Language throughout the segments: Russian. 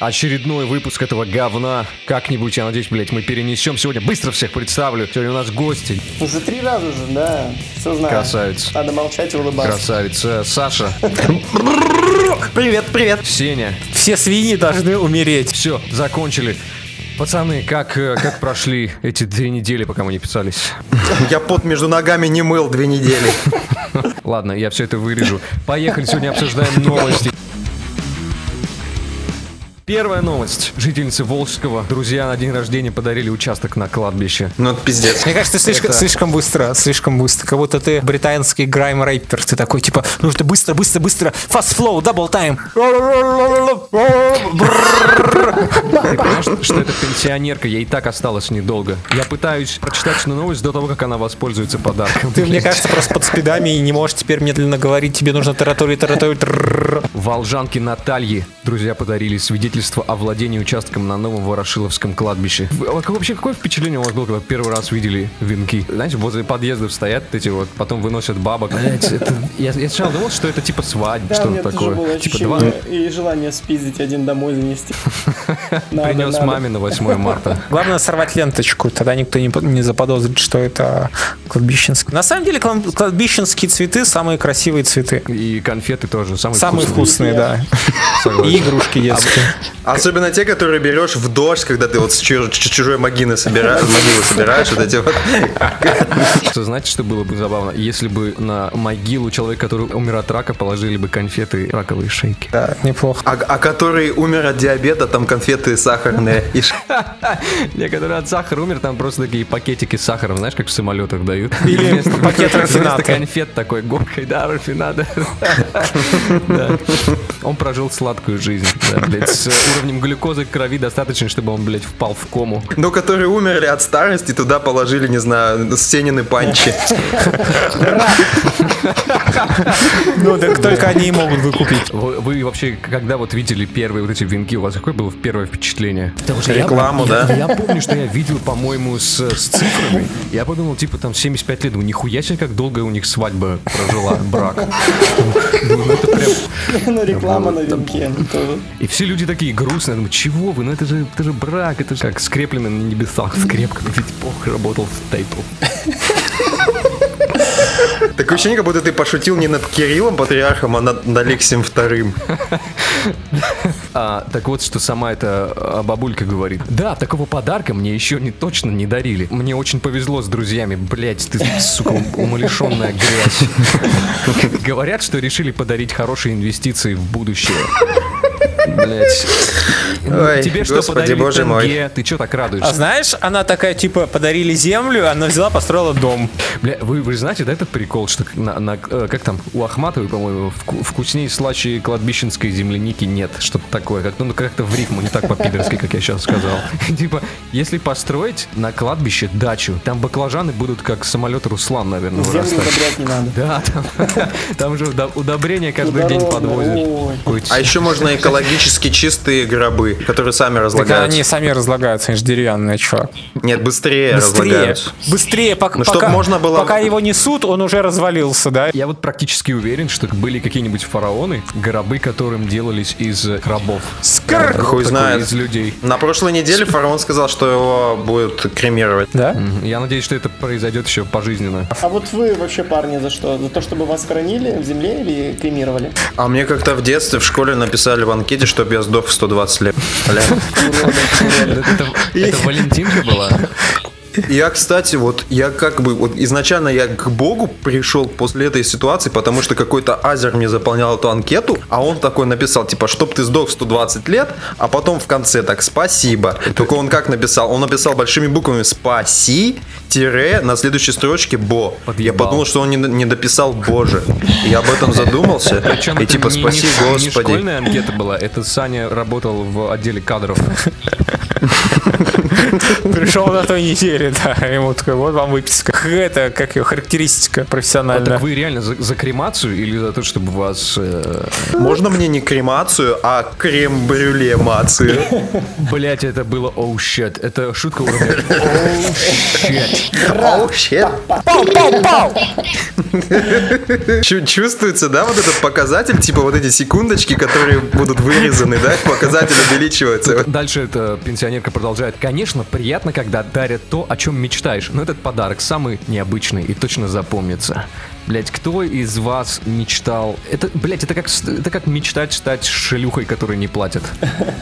очередной выпуск этого говна. Как-нибудь, я надеюсь, блядь, мы перенесем сегодня. Быстро всех представлю. Сегодня у нас гости. Уже три раза же, да. Все знаю. Красавец. Надо молчать и улыбаться. Красавец. Э, Саша, Привет, привет. Сеня. Все свиньи должны умереть. Все, закончили. Пацаны, как, э, как прошли эти две недели, пока мы не писались? Я пот между ногами не мыл две недели. Ладно, я все это вырежу. Поехали, сегодня обсуждаем новости. Первая новость. Жительницы Волжского друзья на день рождения подарили участок на кладбище. Ну, это пиздец. Мне кажется, слишком, Это- слишком быстро, слишком быстро. Как будто ты британский грайм рэпер. Ты такой, типа, нужно быстро, быстро, быстро. Fast flow, double time. Ты понимаешь, что это пенсионерка, ей и так осталось недолго. Я пытаюсь прочитать эту новость до того, как она воспользуется подарком. Ты, мне кажется, просто под спидами и не можешь теперь медленно говорить. Тебе нужно тараторить, тараторить. трррррр. Волжанке Наталье друзья подарили свидетельство о владении участком на новом Ворошиловском кладбище. Вы- а Вообще, какое впечатление у вас было, когда первый раз видели венки? Знаете, возле подъездов стоят эти вот, потом выносят бабок. Это... Я, я сначала думал, что это типа свадьба, Да, что-то такое. было Типа два... и желание спиздить один домой занести. Надо, Принес надо. маме на 8 марта. Главное сорвать ленточку, тогда никто не, не заподозрит, что это кладбищенский. На самом деле клад- кладбищенские цветы самые красивые цветы. И конфеты тоже. Самые, Самые вкусные, да. И игрушки детские. Особенно те, которые берешь в дождь, когда ты вот с чужой могилы собираешь, могилы собираешь, вот эти вот. Что знаете, что было бы забавно? Если бы на могилу человека, который умер от рака, положили бы конфеты и раковые шейки. Да, неплохо. А, а который умер от диабета, там конфеты сахарные. Не, который от сахара умер, там просто такие пакетики с сахаром, знаешь, как в самолетах дают. Или Вместо- пакет рафината. конфет такой горкой, да, рафинада. Да. Он прожил сладкую жизнь, да, блядь, уровнем глюкозы в крови достаточно, чтобы он, блядь, впал в кому. Ну, которые умерли от старости, туда положили, не знаю, Сенины панчи. Ну, так только они и могут выкупить. Вы, вообще, когда вот видели первые вот эти венки, у вас какое было первое впечатление? Рекламу, да? Я помню, что я видел, по-моему, с, цифрами. Я подумал, типа, там 75 лет. Думаю, нихуя себе, как долго у них свадьба прожила, брак. Ну это прям... Ну, реклама на венке. тоже. И все люди такие грустные. Я думаю, чего вы? Ну это же, это же брак, это же как скрепленный на небесах. Скрепка, ведь Бог работал в тейпл. Такое ощущение, как будто ты пошутил не над Кириллом, патриархом, а над Алексием вторым. А, так вот, что сама эта а, бабулька говорит. Да, такого подарка мне еще не точно не дарили. Мне очень повезло с друзьями. Блять, ты, сука, умалишенная грязь. Говорят, что решили подарить хорошие инвестиции в будущее. Блять. Ой, Тебе что господи, подарили боже мой. тенге? Ты что так А радуешься? знаешь, она такая, типа, подарили землю, она взяла, построила дом. Бля, вы, вы знаете, да, этот прикол, что на, на, э, как там, у Ахматовой, по-моему, вку- вкуснее слаще кладбищенской земляники нет. Что-то такое. Как, ну, как-то в рифму, не так по-пидорски, как я сейчас сказал. Типа, если построить на кладбище дачу, там баклажаны будут как самолет Руслан, наверное, Землю вырастать. удобрять не надо. Да, там, там же удо- удобрения каждый день подвозят. А еще можно экологически чистые гробы, которые сами Так разлагаются. они сами разлагаются, они же деревянные, чувак. Нет, быстрее, Быстрее, разлагаются. быстрее, пок- Ну, пока, можно было- пока его несут, он уже развалился, да? Я вот практически уверен, что были какие-нибудь фараоны, гробы которым делались из рабов. Скр! Гроб Хуй знает. Из людей. На прошлой неделе фараон сказал, что его будут кремировать. Да? Я надеюсь, что это произойдет еще пожизненно. А вот вы вообще, парни, за что? За то, чтобы вас хранили в земле или кремировали? А мне как-то в детстве в школе написали в анкете, чтобы я сдох в 120 лет. Это Валентинка была? Я, кстати, вот я как бы вот изначально я к Богу пришел после этой ситуации, потому что какой-то азер мне заполнял эту анкету, а он такой написал, типа, чтоб ты сдох в 120 лет, а потом в конце так, спасибо. Только он как написал? Он написал большими буквами спаси, тире, на следующей строчке бо. Я Подъебал. подумал, что он не, не дописал боже. Я об этом задумался. Причем и это типа, не, спаси не- не Господи. школьная анкета была, это Саня работал в отделе кадров. Пришел на той неделе, да, ему такой, вот вам выписка. Это, как ее, характеристика профессиональная. так вы реально за, за кремацию или за то, чтобы вас... э, Можно мне не кремацию, а крем-брюле мацию? Блять, это было оу щет. Это шутка уровня оу щет. Оу, щет. Пау, пау, пау! Чу- Чувствуется, да, вот этот показатель, типа вот эти секундочки, которые будут вырезаны, да, показатель увеличивается. Дальше эта пенсионерка продолжает. Конечно, приятно, когда дарят то, о чем мечтаешь, но этот подарок самый необычный и точно запомнится. Блять, кто из вас мечтал? Это, блять, это как, это как мечтать стать шлюхой, которой не платят.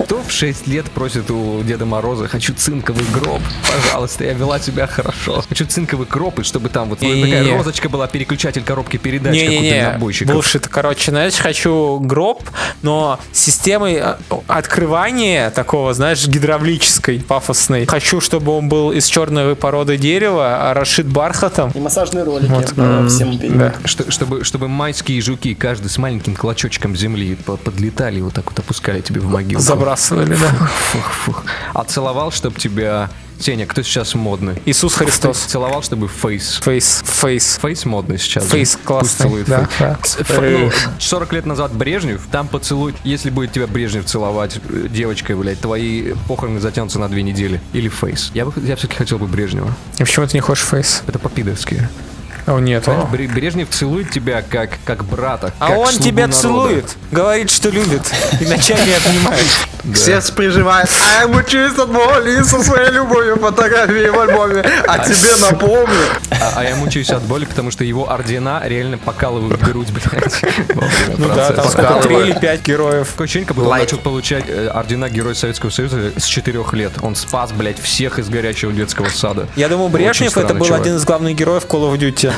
Кто в 6 лет просит у Деда Мороза, хочу цинковый гроб, пожалуйста, я вела себя хорошо. Хочу цинковый гроб, и чтобы там вот Не-не-не. такая розочка была, переключатель коробки передач, как у Не-не-не, дальнобойщиков. булшит. Короче, знаешь, хочу гроб, но с системой э, открывания такого, знаешь, гидравлической, пафосной. Хочу, чтобы он был из черной породы дерева, а расшит бархатом. И массажные ролики Вот. всем. Да. Что- чтобы, чтобы майские жуки, каждый с маленьким клочочком земли, по- подлетали и вот так вот опускали тебе в могилу. Забрасывали, да. Фух, фух. А целовал, чтобы тебя... Сеня, кто сейчас модный? Иисус Христос. Целовал, чтобы Face. Face. Face. Face модный сейчас. Face да? классный, да, Face. да. Ну, 40 лет назад Брежнев, там поцелуй, если будет тебя Брежнев целовать, э, девочкой, блядь, твои похороны затянутся на две недели. Или Face. Я, бы, я все-таки хотел бы Брежнева. И почему ты не хочешь фейс? Это по-пидорски. О, нет. О. Бре- Брежнев целует тебя как, как брата. А как он тебя народа. целует, говорит, что любит, и ночами обнимает. Сердце приживает, а я мучаюсь от боли со своей любовью фотографии в альбоме, а тебе напомню. А, а я мучаюсь от боли, потому что его ордена реально покалывают грудь, блядь. Ну да, там сколько, три или пять героев. Такое ощущение, как будто он начал получать э, ордена Героя Советского Союза с 4 лет. Он спас, блядь, всех из горячего детского сада. Я думаю, Брежнев это был один из главных героев Call of Duty.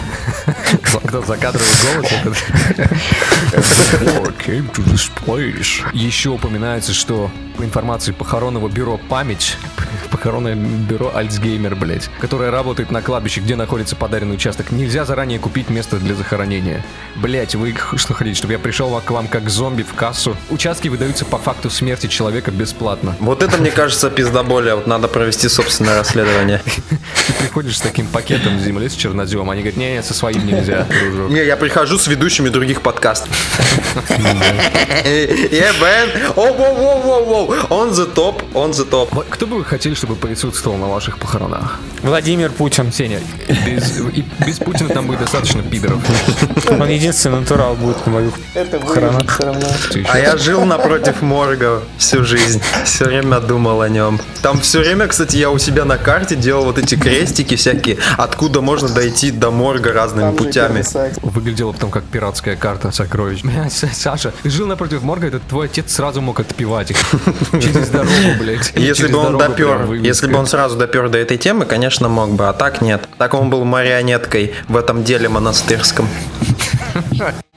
Когда закадровый голос came to this place. Еще упоминается, что по информации похоронного бюро «Память», похоронное бюро «Альцгеймер», блядь, которое работает на кладбище, где находится подаренный участок, нельзя заранее купить место для захоронения. Блять, вы что хотите, чтобы я пришел к вам как зомби в кассу? Участки выдаются по факту смерти человека бесплатно. Вот это, мне кажется, пиздоболее. Вот надо провести собственное расследование. Ты приходишь с таким пакетом земли с черноземом, они говорят, не, со своим нельзя, дружок. Не, я прихожу с ведущими других подкастов. Yeah, man. О, воу, воу, воу, воу. The top, on the top. Вот Кто бы вы хотели, чтобы присутствовал на ваших похоронах? Владимир Путин. Сеня, без, и без Путина там будет достаточно пидоров. Он единственный натурал будет на моих Это похоронах. А я жил напротив морга всю жизнь. Все время думал о нем. Там все время, кстати, я у себя на карте делал вот эти крестики всякие, откуда можно дойти до морга разными путями. Выглядело потом как пиратская карта сокровищ. Саша, жил напротив морга, этот твой отец сразу мог отпевать их. Через дорогу, блядь. Если бы он допер, если бы он сразу допер до этой темы, конечно, мог бы, а так нет. Так он был марионеткой в этом деле монастырском.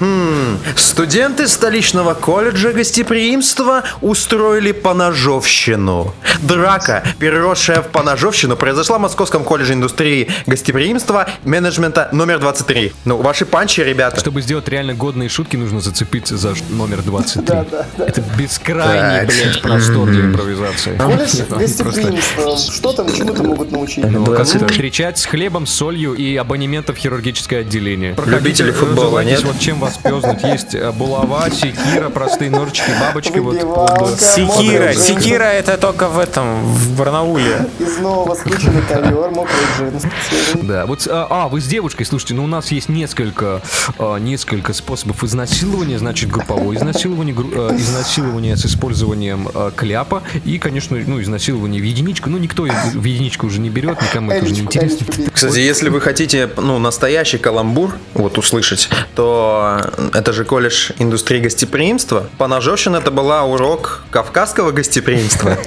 Хм, Студенты столичного колледжа гостеприимства устроили поножовщину. Драка, переросшая в поножовщину, произошла в Московском колледже индустрии гостеприимства менеджмента номер 23. Ну, ваши панчи, ребята. Чтобы сделать реально годные шутки, нужно зацепиться за номер 23. Да, да, да. Это бескрайний, блядь, простор для импровизации. Колледж гостеприимства. Что там, чему-то могут научить? Ну, это? Встречать с хлебом, солью и абонементом в хирургическое отделение. Любители футбола, нет? Вот чем вас пёзнуть. Есть э, булава, секира, простые ножички, бабочки. Вот, Выбивалка. Секира. Секира это только в этом, в Барнауле. И снова скрученный ковер, мокрый джин. Да, вот, а, а, вы с девушкой, слушайте, ну у нас есть несколько, а, несколько способов изнасилования, значит, групповое изнасилование, гру- э, изнасилование с использованием э, кляпа и, конечно, ну, изнасилование в единичку, ну, никто в единичку уже не берет, никому это уже не интересно. Кстати, если вы хотите, ну, настоящий каламбур, вот, услышать, то это же колледж индустрии гостеприимства. Поножовщина это была урок кавказского гостеприимства.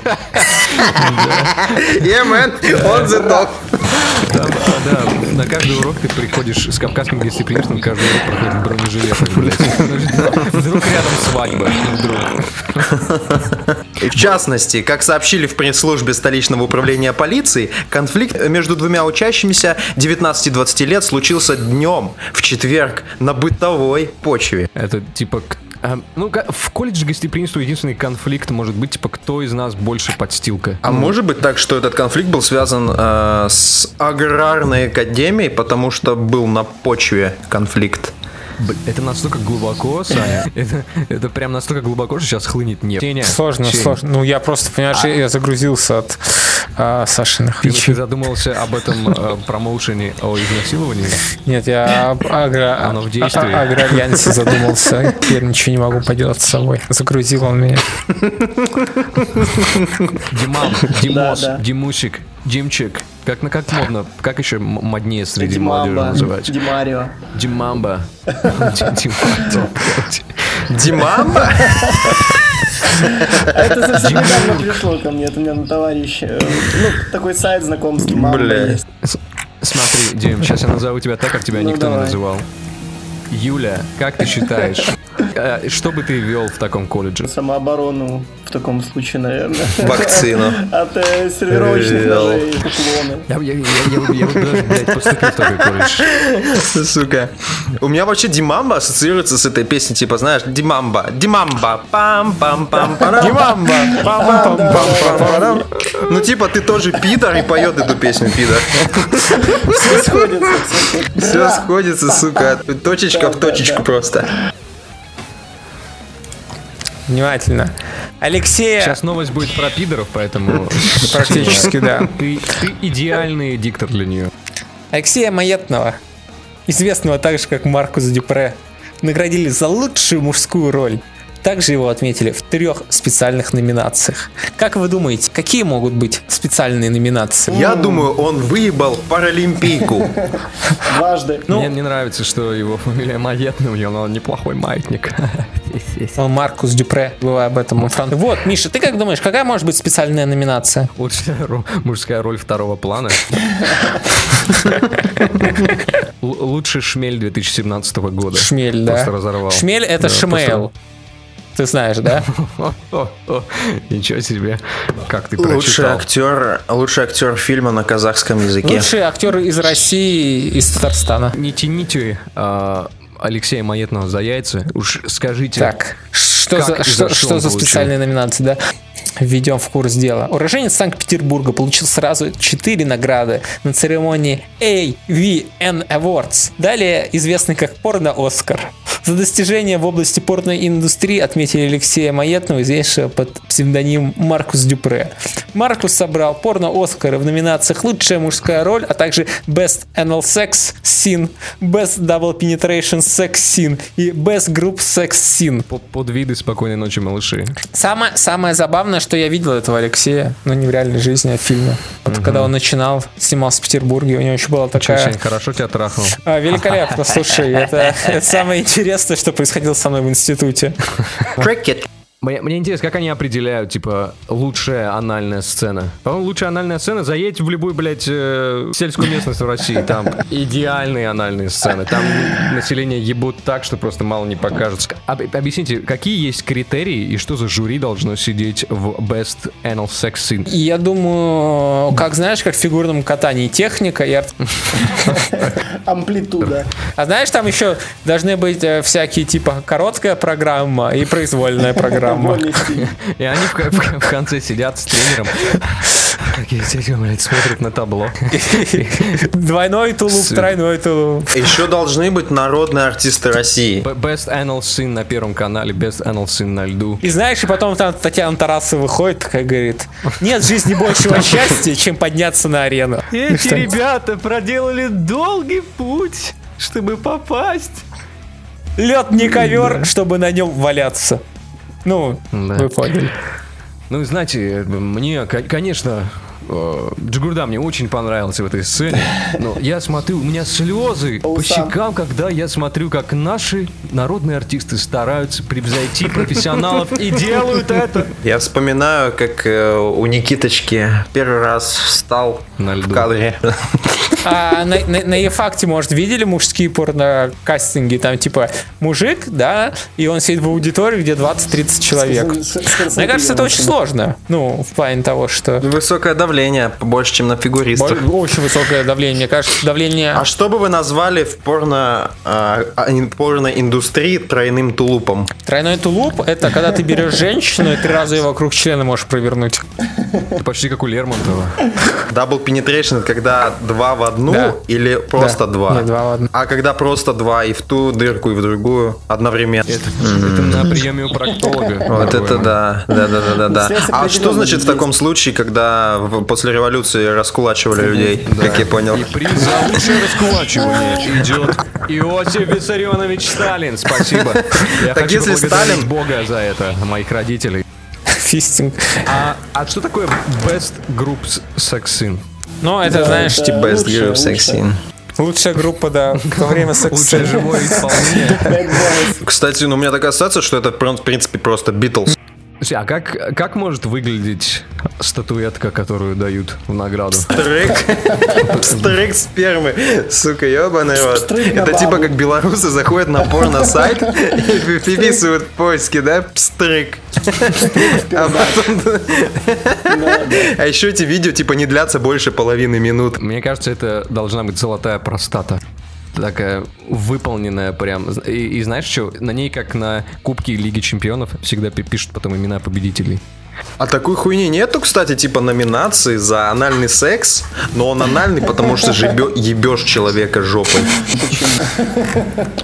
Yeah, man, on the top. Да, да, на каждый урок ты приходишь с кавказским гостеприимством, каждый урок проходит в бронежилетах, блядь. Вдруг рядом свадьба, вдруг. И В частности, как сообщили в пресс-службе столичного управления полиции, конфликт между двумя учащимися 19 и 20 лет случился днем, в четверг, на бытовой почве. Это типа к- А, ну, в колледже гостеприимства единственный конфликт может быть, типа, кто из нас больше подстилка. А может быть так, что этот конфликт был связан э, с аграрной академией, потому что был на почве конфликт? Это настолько глубоко, Саня. Это, это прям настолько глубоко, что сейчас хлынет нефть. Сложно, Сеня, сложно. Ну, я просто, понимаешь, я загрузился от а, Сашиных Ты, ты задумался об этом э, промоушене о изнасиловании? Нет, я об агро... Оно в действии. о- о агроальянсе задумался. Теперь ничего не могу поделать с собой. Загрузил он меня. Димам, Димос, да. Димусик, Димчик. Как, на как модно, как еще моднее среди молодежи Димамба, называть? Димарио. Димамба. Димамба. Димамба? Это совсем недавно пришло ко мне. Это у меня на товарищ. э, Ну, такой сайт знакомский. Мамба Бля. есть. Смотри, Дим, сейчас я назову тебя так, как тебя Ну, никто не называл. Юля, как ты считаешь, э, что бы ты вел в таком колледже? Самооборону в таком случае, наверное. Вакцину. От э, сервировочных ножей. Я, я, я, я бы- блядь, поступил в такой колледж. Сука. У меня вообще Димамба ассоциируется с этой песней, типа, знаешь, Димамба, Димамба, пам пам пам парам Димамба! пам-пам-пам-пам-парам. Ну, типа, ты тоже пидор и поет эту песню, пидор. Все сходится. Все сходится, сука. Точечка в Да, да, точечку да. просто. Внимательно. Алексея... Сейчас новость будет про пидоров, поэтому... Практически, да. Ты, ты идеальный диктор для нее. Алексея Маетного, известного также как Маркус Дюпре, наградили за лучшую мужскую роль. Также его отметили в трех специальных номинациях. Как вы думаете, какие могут быть специальные номинации? Я думаю, он выебал паралимпийку. Дважды. Мне, мне нравится, что его фамилия Маятный, у него неплохой маятник. Он Маркус Дюпре, бывая об этом. Вот, Миша, ты как думаешь, какая может быть специальная номинация? Лучшая мужская роль второго плана. Лучший шмель 2017 года. Шмель, да? Просто разорвал. Шмель это шмейл. Ты знаешь, да? Ничего себе. Как ты Лучший прочитал. актер, лучший актер фильма на казахском языке. Лучший актер из России, из Татарстана. Не тяните а, Алексея Маетного за яйца. Уж скажите. Так, что за, что, за что за специальные номинации, да? Введем в курс дела. Уроженец Санкт-Петербурга получил сразу 4 награды на церемонии AVN Awards, далее известный как порно-Оскар. За достижения в области порноиндустрии отметили Алексея Маетного, известного под псевдонимом Маркус Дюпре. Маркус собрал порно-Оскары в номинациях «Лучшая мужская роль», а также «Best Anal Sex Scene», «Best Double Penetration Sex Scene» и «Best Group Sex Scene». Под, виды спокойной ночи, малыши. Самое, самое забавное, что я видел этого Алексея, но не в реальной жизни, а в фильме. Вот когда он начинал, снимался в Петербурге, у него еще была такая... Сень, хорошо тебя трахнул. А, великолепно, слушай, это, это самое интересное, что происходило со мной в институте. Крикет. Мне, мне интересно, как они определяют, типа, лучшая анальная сцена. По-моему, лучшая анальная сцена заедь в любую, блядь, э, сельскую местность в России. Там идеальные анальные сцены. Там население ебут так, что просто мало не покажется. Об- объясните, какие есть критерии и что за жюри должно сидеть в Best Anal Sex Scene? Я думаю, как знаешь, как в фигурном катании техника и арт... Амплитуда. А знаешь, там еще должны быть э, всякие типа короткая программа и произвольная программа. Стиль. И они в, ко- в конце сидят с тренером. Такие сидят, блядь, смотрят на табло. Двойной тулуп, тройной тулуп. Еще должны быть народные артисты России. Best Anal Scene на первом канале, Best Anal Scene на льду. И знаешь, и потом там Татьяна Тарасова выходит, такая говорит, нет в жизни большего счастья, чем подняться на арену. Ну что? ребята проделали долгий путь, чтобы попасть. Лед не ковер, чтобы на нем валяться. Ну, Да. вы поняли. Ну, знаете, мне, ко- конечно, Джигурда мне очень понравился в этой сцене, но я смотрю, у меня слезы По щекам, когда я смотрю, как наши народные артисты стараются превзойти профессионалов и делают это. Я вспоминаю, как э, у Никиточки первый раз встал На в льду. кадре. А на, на, на Ефакте, может, видели мужские порно-кастинги? Там, типа, мужик, да, и он сидит в аудитории, где 20-30 человек. Мне кажется, это очень сложно. Ну, в плане того, что... Высокое давление больше, чем на фигуристов. Очень высокое давление. Мне кажется, давление... А что бы вы назвали в порно, ин- порноиндустрии тройным тулупом? Тройной тулуп — это когда ты берешь женщину и три раза ее вокруг члена можешь провернуть. Это почти как у Лермонтова. Double penetration это когда два в одну Да. или просто Да. два? Нет, два в одну. А когда просто два и в ту дырку, и в другую одновременно? Это, это на приеме у проктолога. Вот это да, да, да, да, да, да. Связь А что значит в таком случае, когда в- после революции раскулачивали людей, Да. как я понял? И приз за лучшее раскулачивание идет Иосиф Виссарионович Сталин. Спасибо. Я Так хочу если Сталин- Бога за это, моих родителей. Фистинг. А, а что такое Best Group Sex Scene? Ну, это, знаешь, это типа, Best лучше, Group лучше. Sex Scene. лучшая группа, да, во время Лучшее секса. живое исполнение. Кстати, ну у меня такая ассоциация, что это в принципе просто Битлз. Слушай, а как, как может выглядеть статуэтка, которую дают в награду? Стрек. Стрек спермы. Сука, ебаный рот. Стрек Это типа как белорусы заходят на порно-сайт и переписывают в поиске, да? Пстрик. А потом... А еще эти видео типа не длятся больше половины минут. Мне кажется, это должна быть золотая простата. Такая выполненная прям. И, и знаешь что? На ней, как на Кубке Лиги Чемпионов, всегда пи- пишут потом имена победителей. А такой хуйни нету, кстати, типа номинации за анальный секс, но он анальный, потому что жебё- ебешь человека жопой.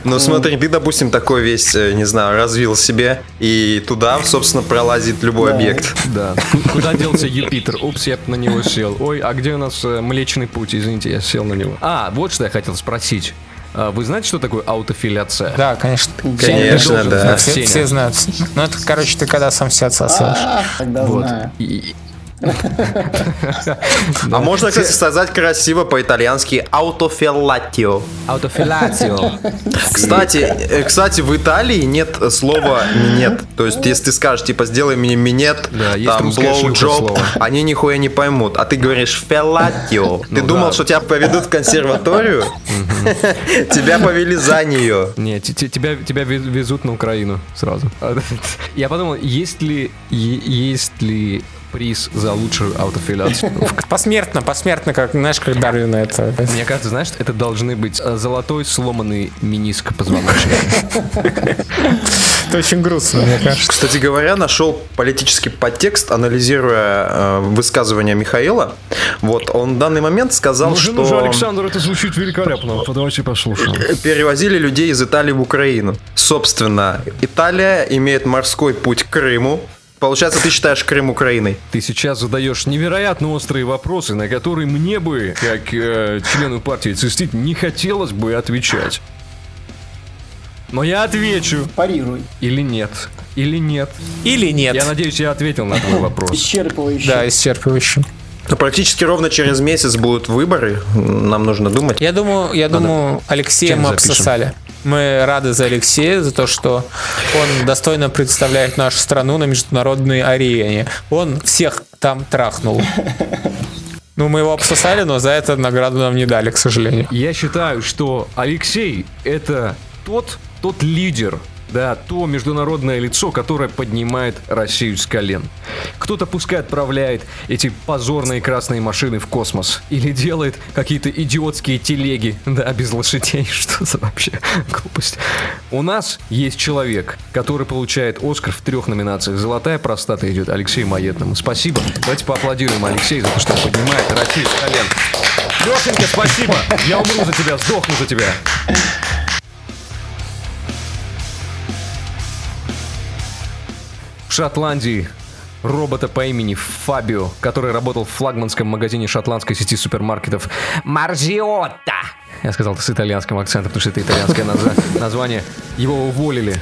Ну смотри, ты, допустим, такой весь, э, не знаю, развил себе, и туда, собственно, пролазит любой Да. объект. Да. Ку- Куда делся Юпитер? Упс, я на него сел. Ой, а где у нас э, Млечный Путь? Извините, я сел на него. А, вот что я хотел спросить. А, Вы знаете, что такое аутофиляция? Да, конечно. Конечно, да. Все, знают. Ну, это, короче, ты когда сам себя отсасываешь. А, Тогда Вот. знаю. И- А можно, кстати, сказать красиво по-итальянски аутофеллатио. Аутофиляцио. Кстати, э, кстати, в Италии нет слова минет. То есть, если ты скажешь, типа, сделай мне минет, там, слово. они нихуя не поймут. А ты говоришь феллатио. Ты Ну думал, да. что тебя поведут в консерваторию? Тебя повели за нее. Не, те- те- тебя, тебя вез- везут на Украину сразу. Я подумал, есть ли, есть ли приз за лучшую аутофиляцию? Посмертно, посмертно, как, знаешь, как Дарвина это. Мне кажется, знаешь, это должны быть э, золотой сломанный миниск позвоночника. Это очень грустно, мне кажется. Кстати говоря, нашел политический подтекст, анализируя э, высказывания Михаила. Вот, он в данный момент сказал, что... Александр, это звучит великолепно. Давайте послушаем. перевозили людей из Италии в Украину. Собственно, Италия имеет морской путь к Крыму. Получается, ты считаешь Крым Украиной? Ты сейчас задаешь невероятно острые вопросы, на которые мне бы, как э, члену партии Цистит, не хотелось бы отвечать. Но я отвечу. Парируй. Или нет. Или нет. Или нет. Я надеюсь, я ответил на твой вопрос. Исчерпывающе. Да, исчерпывающе. Ну, практически ровно через месяц будут выборы. Нам нужно думать. Я думаю, я думаю, Алексея мы запишем? Мы рады за Алексея, за то, что он достойно представляет нашу страну на международной арене. Он всех там трахнул. Ну, мы его обсосали, но за это награду нам не дали, к сожалению. Я считаю, что Алексей это тот, тот лидер, да, то международное лицо, которое поднимает Россию с колен. Кто-то пускай отправляет эти позорные красные машины в космос. Или делает какие-то идиотские телеги, да, без лошадей. Что за вообще глупость? У нас есть человек, который получает Оскар в трех номинациях. Золотая простата идет Алексею Маетному. Спасибо. Давайте поаплодируем Алексею за то, что он поднимает Россию с колен. Лешенька, спасибо. Я умру за тебя, сдохну за тебя. Шотландии робота по имени Фабио, который работал в флагманском магазине шотландской сети супермаркетов Марзиотта. Я сказал это с итальянским акцентом, потому что это итальянское назва- название. Его уволили.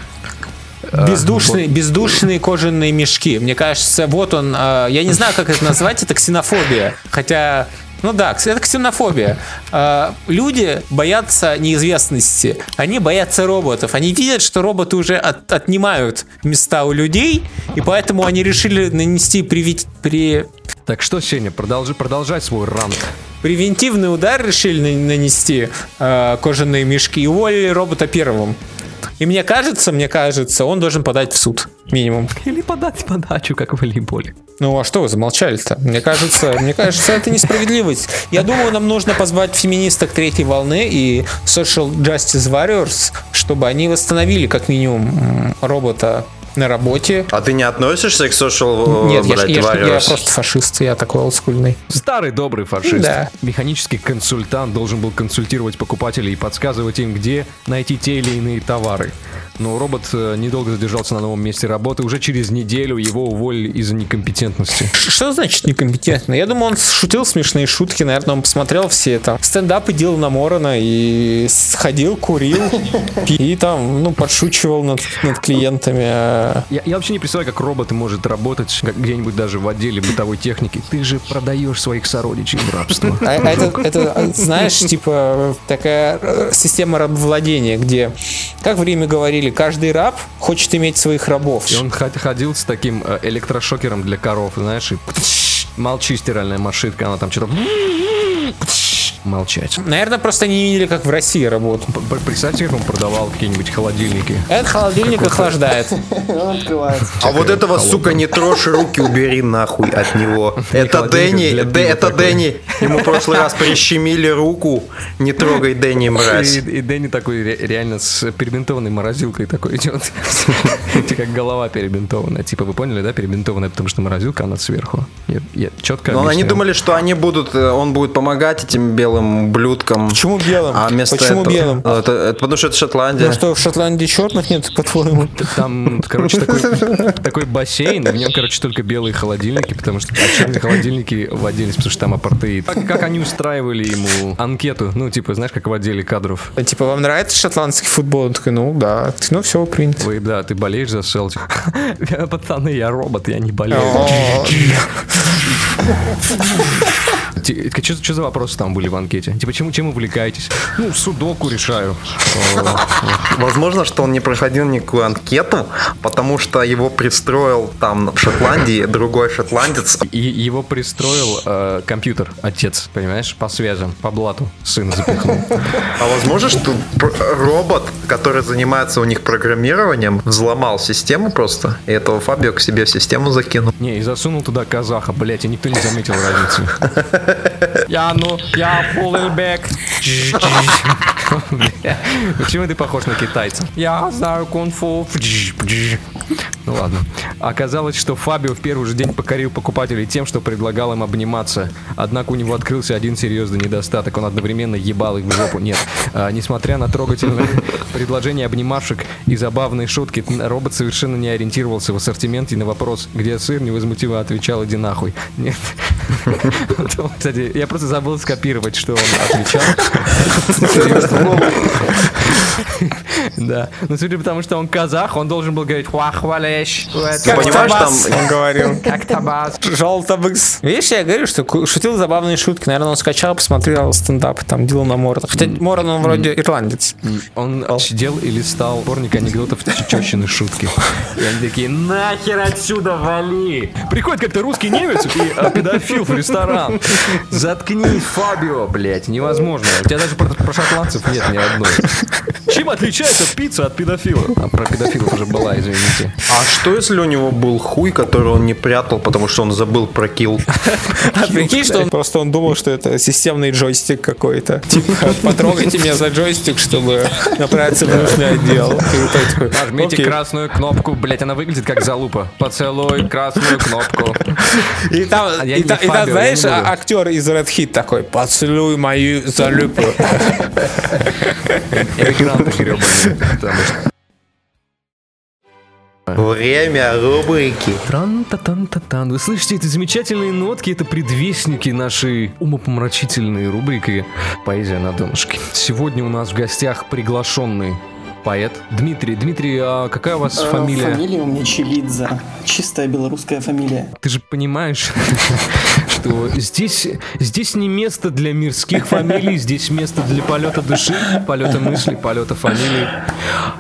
Бездушные, бездушные кожаные мешки. Мне кажется, вот он. э, я не знаю, как это назвать, это ксенофобия. Хотя. Ну да, это ксенофобия. Э, люди боятся неизвестности. Они боятся роботов. Они видят, что роботы уже от- отнимают места у людей, и поэтому они решили нанести приви- при- Так что, Сеня, продолжи, продолжай свой ранг. превентивный удар, решили на- нанести э, кожаные мешки и уволили робота первым. И мне кажется, мне кажется, он должен подать в суд. Минимум. Или подать подачу, как в волейболе. Ну а что вы замолчали-то? Мне кажется, мне кажется, это несправедливость. Я думаю, нам нужно позвать феминисток третьей волны и Social Justice Warriors, чтобы они восстановили как минимум робота на работе. А ты не относишься к social, Нет, я, я, я warriors? просто фашист, я такой олдскульный. Старый добрый фашист. Да. Механический консультант должен был консультировать покупателей и подсказывать им, где найти те или иные товары. Но робот э, недолго задержался на новом месте работы. Уже через неделю его уволили из-за некомпетентности. Что значит некомпетентный? Я думаю, он шутил смешные шутки, наверное, он посмотрел все это. Стендапы делал на Морона и сходил, курил, и там, ну, подшучивал над, над клиентами. А Я, я вообще не представляю, как робот может работать где-нибудь даже в отделе бытовой техники. Ты же продаешь своих сородичей в рабство. А а это, это, знаешь, типа такая э, система рабовладения, где, как в Риме говорили, каждый раб хочет иметь своих рабов. И он ход- ходил с таким э, электрошокером для коров, знаешь, и молчи, стиральная машинка, она там что-то молчать. Наверное, просто не видели, как в России работают. Представьте, как он продавал какие-нибудь холодильники. Этот холодильник охлаждает. Он открывается. А вот этого, сука, не трожь, руки убери нахуй от него. Это Дэнни, это. Дэнни. Ему в прошлый раз прищемили руку. Не трогай Дэнни, И, мразь. и Дэнни такой ре- реально с перебинтованной морозилкой такой идет. Типа как голова перебинтованная. Типа вы поняли, да, перебинтованная, потому что морозилка, она сверху. Четко Но они думали, что они будут, э, он будет помогать этим белым блюдкам. Почему белым? А вместо Почему этого- белым? А, Это, это потому что это Шотландия. Ну что, в Шотландии черных нет, по-твоему? Там, короче, такой, такой бассейн, в нем, короче, только белые холодильники, потому что а черные холодильники в отдельности, потому что там апартеид. Как, как они устраивали ему анкету, ну, типа, знаешь, как в отделе кадров. Типа, вам нравится шотландский футбол? Он такой, ну да. Ну все, принято. Ой, да, ты болеешь за Селтик. Пацаны, я робот, я не болею. Что за вопросы там были в анкете? Типа, чем, чем увлекаетесь? Ну, судоку решаю. Возможно, что он не проходил никакую анкету, потому что его пристроил там в Шотландии другой шотландец. И его пристроил э, компьютер, отец, понимаешь, по связям, по блату сын запихнул. А возможно, что робот, который занимается у них программированием, взломал систему просто, и этого Фабио к себе в систему закинул. Не, и засунул туда казаха, блять, и никто не заметил разницы. Я, ну, я Пуллбек. Почему ты похож на китайца? Я знаю кунг-фу. Ну ладно. Оказалось, что Фабио в первый же день покорил покупателей тем, что предлагал им обниматься. Однако у него открылся один серьезный недостаток. Он одновременно ебал их в жопу. Нет. А, несмотря на трогательное предложение обнимашек и забавные шутки, робот совершенно не ориентировался в ассортименте на вопрос, где сыр, невозмутимо отвечал «иди нахуй». Нет. Кстати, я просто забыл скопировать, что он отвечал. Да. Но судя по тому, что он казах, он должен был говорить «хуахвалеш». Ты понимаешь, там он говорил. Как табас. Желтобыкс. Видишь, я говорю, что шутил забавные шутки. Наверное, он скачал, посмотрел стендап, там, Дилана Морона. Хотя Морон, он вроде ирландец. Он сидел и листал сборник анекдотов чечены шутки. И они такие, нахер отсюда вали! Приходит как-то русский немец и а, педофил в ресторан. Заткнись, Фабио, блядь, невозможно. У тебя даже про, про шотландцев нет ни одной. Чем отличается пицца от педофила? А про педофилов уже была, извините. А что если у него был хуй, который он не прятал, потому что он забыл про килл? А прикинь, что он просто он думал, что это системный джойстик какой-то. Типа, потрогайте меня за джойстик, чтобы направиться в нужный отдел. Нажмите красную кнопку, блядь, она выглядит как залупа. Поцелуй красную кнопку. И там, А и там, знаешь, а- актер из Red Hit такой, поцелуй мою залюбу. Экран гребаный. Потому что Время рубрики. Тран-та-тан-та-тан. Вы слышите эти замечательные нотки? Это предвестники нашей умопомрачительной рубрики «Поэзия на донышке». Сегодня у нас в гостях приглашенный поэт Дмитрий. Дмитрий, а какая у вас Э, фамилия? Фамилия у меня Челидзе. Чистая белорусская фамилия. Ты же понимаешь, что здесь, здесь не место для мирских фамилий, здесь место для полета души, полета мысли, полета фамилий.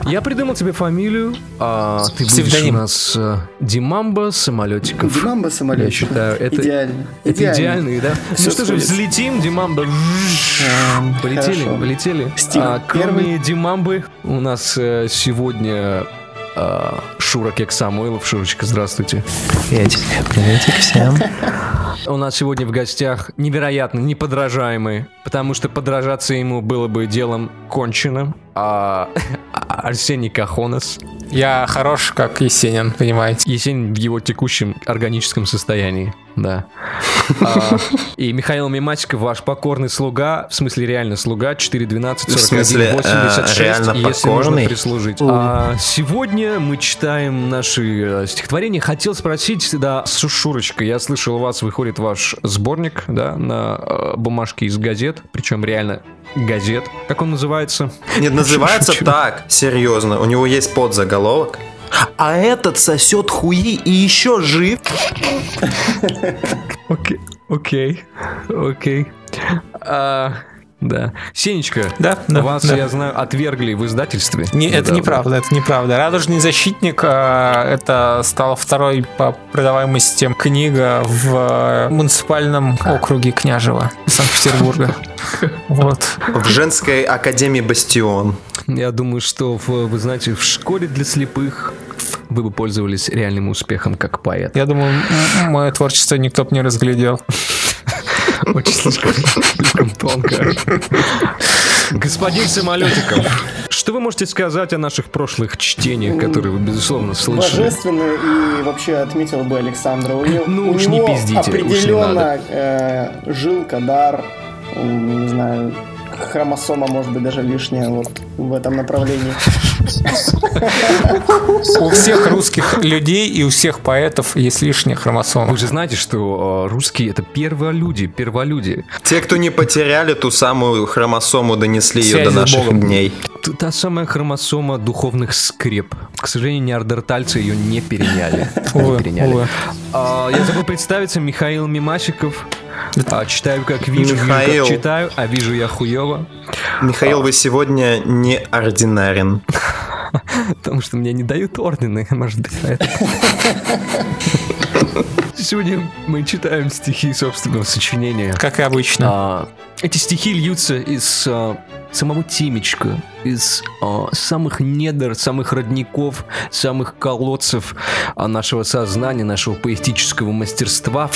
Я придумал тебе фамилию, а ты будешь Псевдоним. у нас э, Димамба самолетиков. Димамба самолет. Я считаю, это идеально. Это Идеально. идеальный, да? Всё ну что же, взлетим, Димамба. Эм, Полетели, хорошо. полетели. А, кроме первый. Димамбы, у нас э, сегодня э, Шура Кек Самойлов. Шурочка, здравствуйте. Приветик, приветик всем. У нас сегодня в гостях невероятно неподражаемый, потому что подражаться ему было бы делом конченным. А, Арсений Кахонос. Я хорош, как Есенин, понимаете. Есенин в его текущем органическом состоянии, да. А, и Михаил Мимасиков, ваш покорный слуга, в смысле реально слуга, 412 В 41 смысле, э, 86, реально если нужно покорный? прислужить. А, сегодня мы читаем наши э, стихотворения. Хотел спросить, да, с Шурочкой, я слышал, у вас выходит ваш сборник, да, на э, бумажке из газет, причем реально газет. Как он называется? Нет, называется Шучу. так, серьезно. У него есть подзаголовок. А этот сосет хуи и еще жив. Окей, окей, окей. Да. Сенечка, Да, да, вас, да. я знаю, отвергли в издательстве. Не, это неправда, это неправда. Радужный защитник а, это стала второй по продаваемости книга в а, муниципальном округе Княжева Санкт-Петербурга. Вот. В женской академии Бастион. Я думаю, что, в, вы знаете, в школе для слепых вы бы пользовались реальным успехом как поэт. Я думаю, мое творчество никто бы не разглядел. Очень слишком, слишком тонко. Господин Самолетиков, что вы можете сказать о наших прошлых чтениях, которые вы, безусловно, слышали? Божественно и вообще отметил бы Александра. У него, Ну, у уж не него пиздите, уж не определенно надо. э, жилка, дар, не знаю, хромосома, может быть, даже лишняя вот в этом направлении. У всех русских людей и у всех поэтов есть лишняя хромосома. Вы же знаете, что э, русские это перволюди, перволюди. Те, кто не потеряли ту самую хромосому, донесли ее до наших дней. Та самая хромосома духовных скреп. К сожалению, неандертальцы ее не переняли. Не переняли. А, я забыл представиться, Михаил Мимасиков. А, читаю как вижу, Михаил. как читаю, а вижу я хуево. Михаил, вы сегодня неординарен. Потому что мне не дают ордены, может быть. Сегодня мы читаем стихи собственного сочинения. Как и обычно. А, эти стихи льются из а, самого темечка, из а, самых недр, самых родников, самых колодцев а, нашего сознания, нашего поэтического мастерства.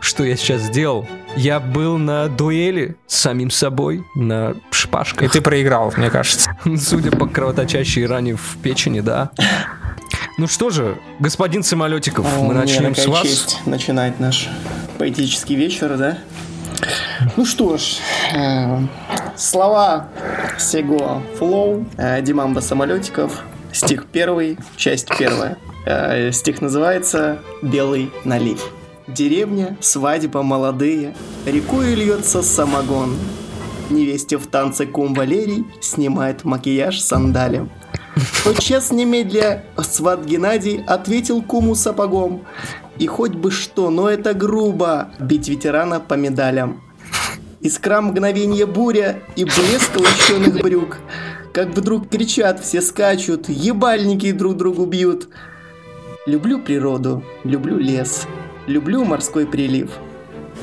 Что я сейчас сделал? Я был на дуэли с самим собой, на И шпажках. ты проиграл, мне кажется. Судя по кровоточащей ране в печени, да. Ну что же, господин Самолетиков, О, мы начнем с вас. честь начинать наш поэтический вечер, да? Ну что ж, э, слова Сего Флоу, э, Димамба Самолетиков, стих первый, часть первая. Э, Стих называется «Белый налив». Деревня, свадьба молодые, рекой льется самогон. Невесте в танце кум Валерий снимает макияж сандалем. Тотчас немедля сват Геннадий ответил куму сапогом. И хоть бы что, но это грубо бить ветерана по медалям. Искра мгновенье буря и блеск лощеных брюк. Как вдруг кричат, все скачут, ебальники друг другу бьют. Люблю природу, люблю лес, люблю морской прилив,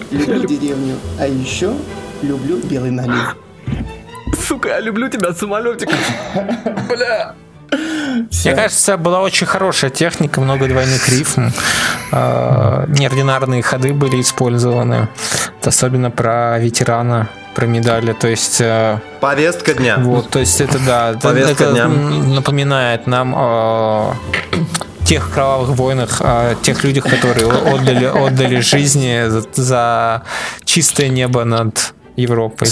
люблю деревню, а еще люблю белый налив. Сука, я люблю тебя, Самолетиков. Бля. Мне кажется, была очень хорошая техника, много двойных рифм. Э, Неординарные ходы были использованы. Особенно про ветерана, про медали. То есть, э, Повестка дня. вот, то есть это да, Повестка это, дня. напоминает нам о тех кровавых войнах, о тех людях, которые отдали, отдали жизни за, за чистое небо над Европой.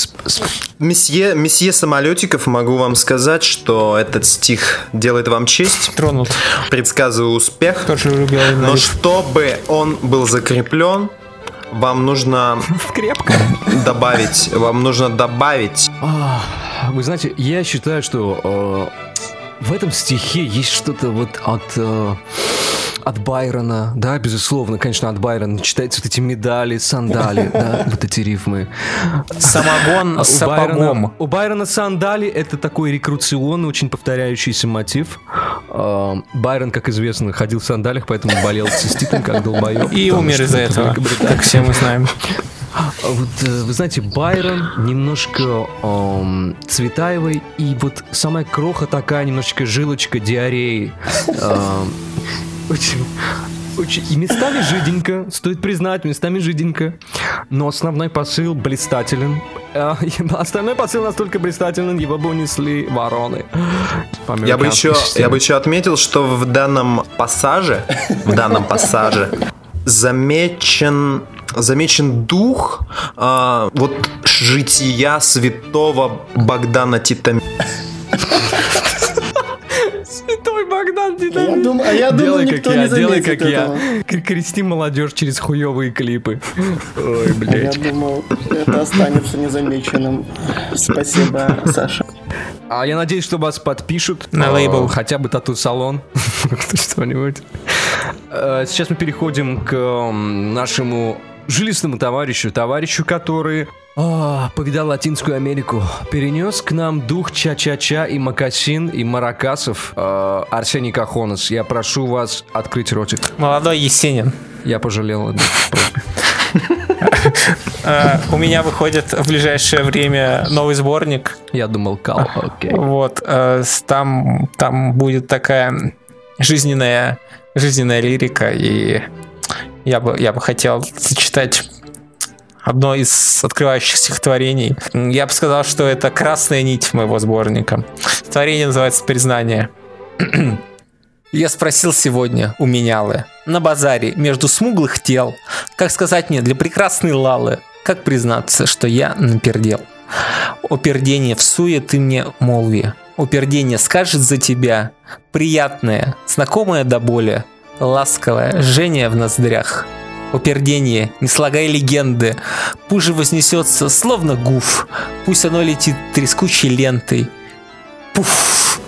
Месье, месье Самолетиков, могу вам сказать, что этот стих делает вам честь. Тронут. Предсказываю успех. Тоже любил Но чтобы он был закреплен, вам нужно Крепко. добавить, вам нужно добавить А, Вы знаете, я считаю, что э, в этом стихе есть что-то вот от, э, от Байрона, да, безусловно, конечно, от Байрона читаются вот эти медали, сандали, да, вот эти рифмы. Самогон А с сапогом. у Байрона сандали это такой рекрутационный, очень повторяющийся мотив. А, Байрон, как известно, ходил в сандалях, поэтому болел циститом, как долбоеб. И умер из-за это этого, как все мы знаем. А Вот, э, вы знаете, Байрон немножко эм, Цветаевой, и вот самая кроха такая, немножечко жилочка диареи. Эм, очень, очень, и местами жиденько, стоит признать, местами жиденько, но основной посыл блистателен. Э, Остальной посыл настолько блистателен, его бы унесли вороны. По Я бы еще, я бы еще отметил, что в данном пассаже, в данном пассаже замечен замечен дух а, вот жития святого Богдана Титамира. Богдан А я Титамир. думаю, а я думаю, Делай, никто как не я, делай, заметит как этого. я. Крести молодежь через хуевые клипы. Ой, Я блядь. думал, это останется незамеченным. Спасибо, Саша. А я надеюсь, что вас подпишут. На э, лейбл. Хотя бы тату-салон. Что-нибудь. Э, Сейчас мы переходим к м, нашему жилистному товарищу. Товарищу, который а, повидал Латинскую Америку. Перенес к нам дух ча-ча-ча и макасин, и маракасов. Э, Арсений Кахонос, я прошу вас открыть ротик. Молодой Есенин. Я пожалел. Э, У меня выходит в ближайшее время новый сборник. Я думал, кал. Окей. Вот, с- там, там будет такая жизненная, жизненная лирика, и я бы, я бы хотел зачитать одно из открывающих стихотворений. Я бы сказал, что это красная нить моего сборника. Творение называется «Признание». Я спросил сегодня у менялы на базаре между смуглых тел, как сказать мне для прекрасной Лалы, как признаться, что я напердел. О пердение в суе ты мне молви, о пердение скажет за тебя, приятное, знакомое до боли, ласковое жжение в ноздрях. О пердение, не слагай легенды, пусть же вознесется, словно гуф, пусть оно летит трескучей лентой. Пуф!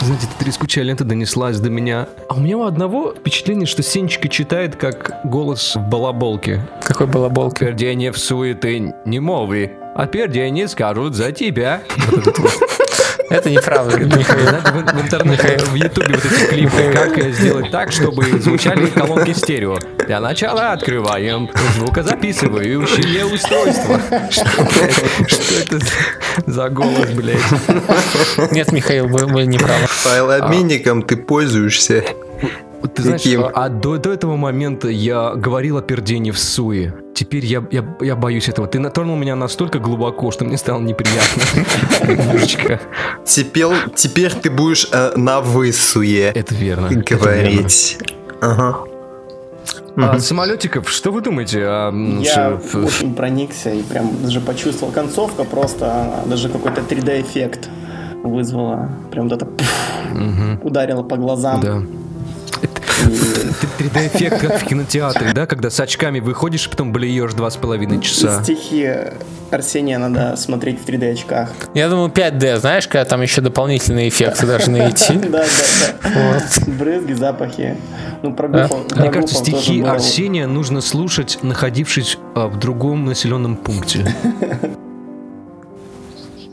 Знаете, эта трескучая лента донеслась до меня. А у меня у одного впечатление, что Сенечка читает как голос в балаболке. Какой балаболка. Пердение в суеты не мови, а пердение скажут за тебя. Вот. Это неправда, Михаил. В, интернете, в ютубе вот эти клипы, как э, сделать так, чтобы звучали колонки стерео. Для начала открываем звукозаписывающее устройство. Что, это за- голос, блядь? Нет, Михаил, вы, вы не правы. Файлообменником ты пользуешься. Ты знаешь, Каким? а до, до этого момента я говорил о пердении в суе. Теперь я, я, я боюсь этого. Ты натронул меня настолько глубоко, что мне стало неприятно. Теперь, теперь ты будешь э, на высуе Это верно. говорить. Ага. А, самолетиков, что вы думаете? м, Я очень проникся и прям даже почувствовал. Концовка просто, даже какой-то 3D-эффект вызвала. Прям вот это пф, ударило по глазам. Да. И 3D-эффект, как в кинотеатре, да? Когда с очками выходишь, потом блюешь два с половиной часа. стихи Арсения надо смотреть в 3D очках. Я думаю, 5D, знаешь, когда там еще дополнительные эффекты должны идти. Да, да, да. Брызги, запахи. Ну, про Мне кажется, стихи. Арсения нужно слушать, находившись а, в другом населенном пункте.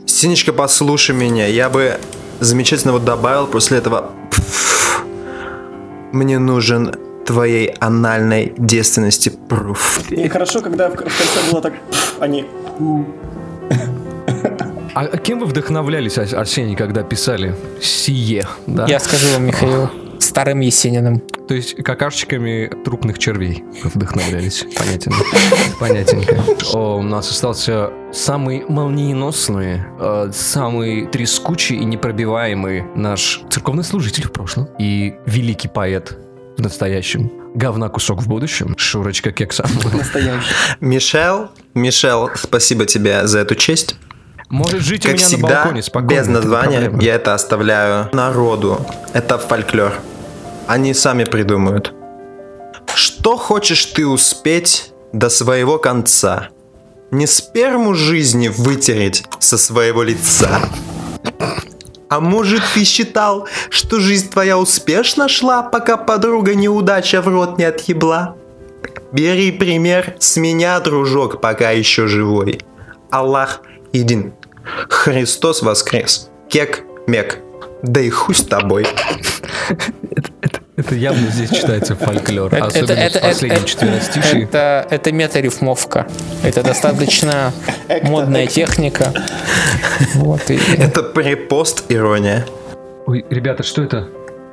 Синечка, послушай меня. Я бы замечательно вот добавил после этого. «Пф, Мне нужен твоей анальной девственности пруф. И хорошо, когда в в конце было так, они А кем вы вдохновлялись, Ар- Арсений, когда писали «сие»? Да? Я скажу вам, Михаил, старым Есениным. То есть какашечками трупных червей вдохновлялись. Понятен. Понятненько. О, у нас остался самый молниеносный, э, самый трескучий и непробиваемый наш церковный служитель в прошлом и великий поэт в настоящем. Говна кусок в будущем. Шурочка Кекса. настоящие. Мишел, Мишел, спасибо тебе за эту честь. Может жить у Как меня на всегда, балконе спокойно. без названия, я это оставляю народу. Это фольклор. Они сами придумают. Что хочешь ты успеть до своего конца? Не сперму жизни вытереть со своего лица. А может ты считал, что жизнь твоя успешно шла, пока подруга неудача в рот не отъебла? Бери пример с меня, дружок, пока еще живой. Аллах един. Христос воскрес. Кек, мек. Да и хуй с тобой. Это явно здесь читается фольклор, Это- особенно это- в последнем это- четверостишии. Это, это мета-рифмовка. Это достаточно модная техника. Вот, и- Это препост ирония. Ой, ребята, что это?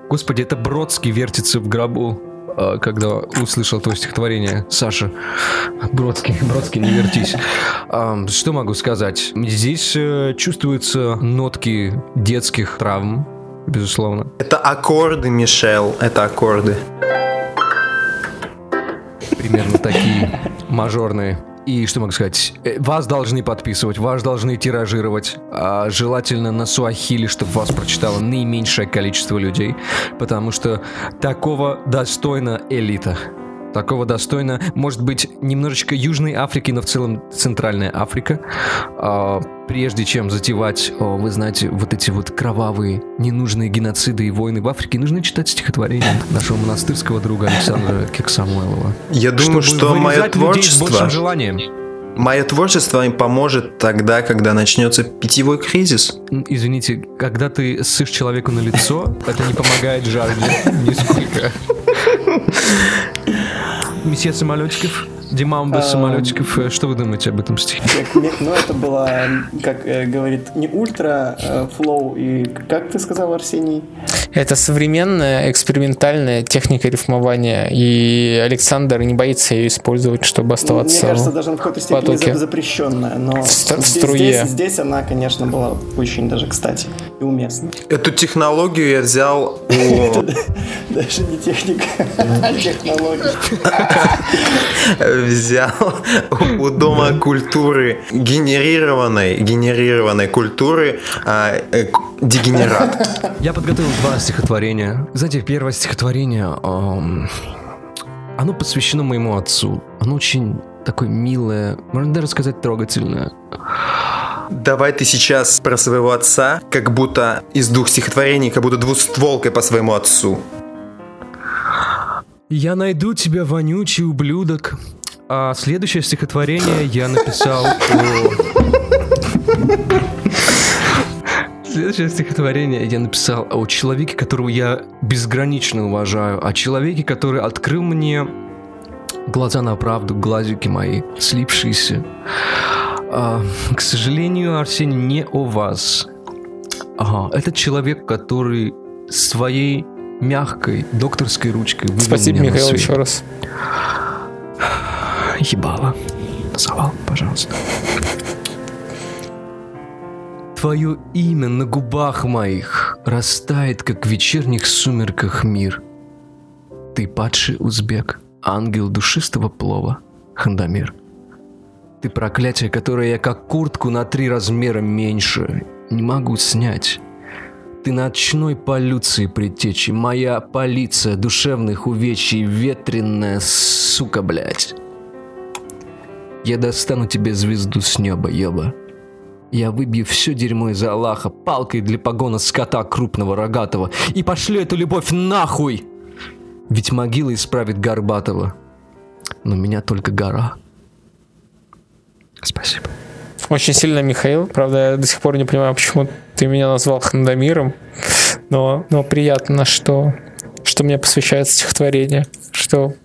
Господи, это Бродский вертится в гробу, а, когда услышал то стихотворение. Саша, Бродский, Бродский, не вертись. А, Что могу сказать? Здесь э, чувствуются нотки детских травм, безусловно. Это аккорды, Мишел. Это аккорды. примерно такие мажорные. И что могу сказать? Э, Вас должны подписывать, вас должны тиражировать. а желательно на суахили, чтобы вас прочитало наименьшее количество людей. Потому что такого достойна элита. Такого достойно, может быть, немножечко Южной Африки, но в целом Центральная Африка. А, прежде чем затевать, о, вы знаете, вот эти вот кровавые, ненужные геноциды и войны в Африке, нужно читать стихотворения нашего монастырского друга Александра Кексамуэлова. Я думаю, что мое вырезать людей с большим творчество, желанием. мое творчество им поможет тогда, когда начнется питьевой кризис. Извините, когда ты ссышь человеку на лицо, это не помогает жажде нисколько. Месье Самолетиков, Димамба А, Самолетиков, э, что вы думаете об этом стихе? Ну, это было, как э, говорит, не ультра э, флоу и как ты сказал, Арсений? Это современная экспериментальная техника рифмования, и Александр не боится ее использовать, чтобы оставаться. Мне кажется, даже на какой-то степени запрещенная, но В струе. здесь она, конечно, была очень даже кстати и уместна. Эту технологию я взял у... Даже не техника, а технология. взял у Дома культуры генерированной, генерированной культуры а, э, дегенерат. Я подготовил два стихотворения. Знаете, первое стихотворение, оно посвящено моему отцу. Оно очень такое милое, можно даже сказать трогательное. Давай ты сейчас про своего отца, как будто из двух стихотворений, как будто двустволкой по своему отцу. Я найду тебя, вонючий ублюдок. А следующее стихотворение я написал. Следующее стихотворение я написал о человеке, которого я безгранично уважаю, о человеке, который открыл мне глаза на правду, глазики мои, слипшиеся. А, к сожалению, Арсений, не о вас. Ага, это человек, который своей мягкой докторской ручкой вывел Спасибо, меня на Михаил, свет. еще раз. Ебало. Назовал, пожалуйста. Твое имя на губах моих растает, как в вечерних сумерках мир. Ты падший узбек, ангел душистого плова, Хандамир. Ты проклятие, которое я как куртку на три размера меньше не могу снять. Ты ночной полюции предтечи, моя полиция душевных увечий, ветреная сука, блядь. Я достану тебе звезду с неба, еба. Я выбью все дерьмо из Аллаха палкой для погона скота крупного рогатого и пошлю эту любовь нахуй! Ведь могила исправит Горбатова. Но меня только гора. Спасибо. Очень сильно, Михаил. Правда, я до сих пор не понимаю, почему ты меня назвал Хандамиром. Но, но приятно, что, что мне посвящается стихотворение, что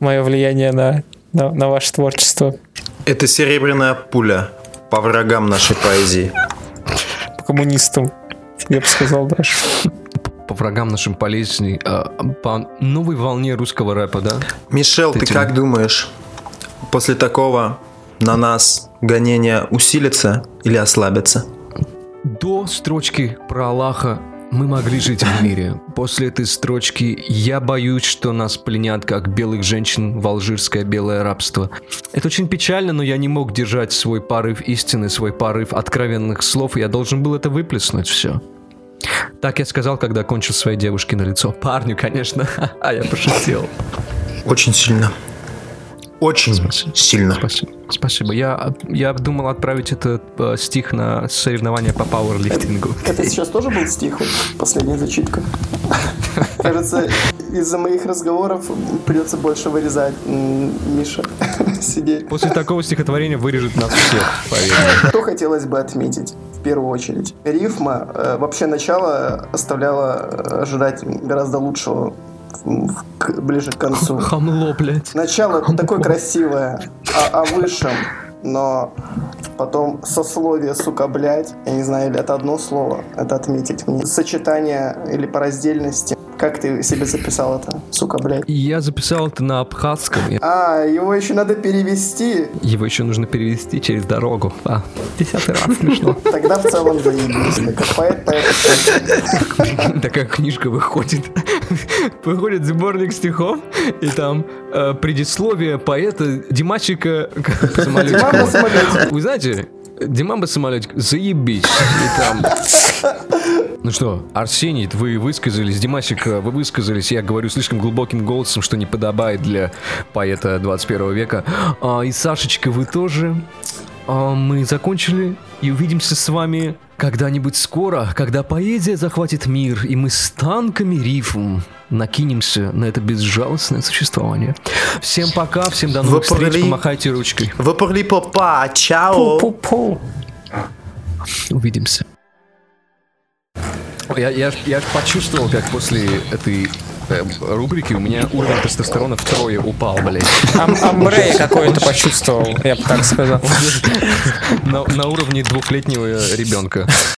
мое влияние на, на, на ваше творчество Это серебряная пуля по врагам нашей поэзии. по коммунистам. Я бы сказал даже. По врагам нашим полезней, а, по новой волне русского рэпа, да? Мишел, ты как думаешь, после такого на нас гонения усилятся или ослабятся? До строчки про Аллаха мы могли жить в мире. После этой строчки я боюсь, что нас пленят, как белых женщин в алжирское белое рабство. Это очень печально, но я не мог держать свой порыв истины, свой порыв откровенных слов, я должен был это выплеснуть все. Так я сказал, когда кончил своей девушке на лицо. Парню, конечно, а я пошутил. Очень сильно. Очень сильно. Спасибо. Спасибо. Я, я думал отправить этот э, стих на соревнования по пауэрлифтингу. Это сейчас тоже был стих, вот, последняя зачитка. Кажется, из-за моих разговоров придется больше вырезать, Миша, сидеть. После такого стихотворения вырежет нас всех, поверь. Что хотелось бы отметить в первую очередь? Рифма, э, вообще начало оставляло э, ожидать гораздо лучшего к- ближе к концу. Хамло, блядь. Начало такое красивое, о, о высшем, но потом сословие, сука, блядь, я не знаю, или это одно слово, это отметить мне. Сочетание или по раздельности. Как ты себе записал это, сука, блядь? Я записал это на абхазском. А, его еще надо перевести. Его еще нужно перевести через дорогу. А, десятый раз смешно. Тогда в целом заебись. Как поэт, поэт. Такая книжка выходит. Выходит сборник стихов, и там э, предисловие поэта Димачика Димамба Самолетикова. самолетик. Вы знаете, Димамба Самолетик, заебись. И там... Ну что, Арсений, вы высказались, Димасик, вы высказались, я говорю слишком глубоким голосом, что не подобает для поэта 21 века. А, и Сашечка, вы тоже. А, мы закончили и увидимся с вами когда-нибудь скоро, когда поэзия захватит мир, и мы с танками рифм накинемся на это безжалостное существование. Всем пока, всем до новых Вы встреч, помахайте ручкой. Вы парли попа, чао. Пу-пу-пу. Увидимся. Я, я, я почувствовал, как после этой э, рубрики у меня уровень тестостерона втрое упал, блядь. Ам- Амбре какой-то почувствовал, я бы так сказал. На, на уровне двухлетнего ребенка.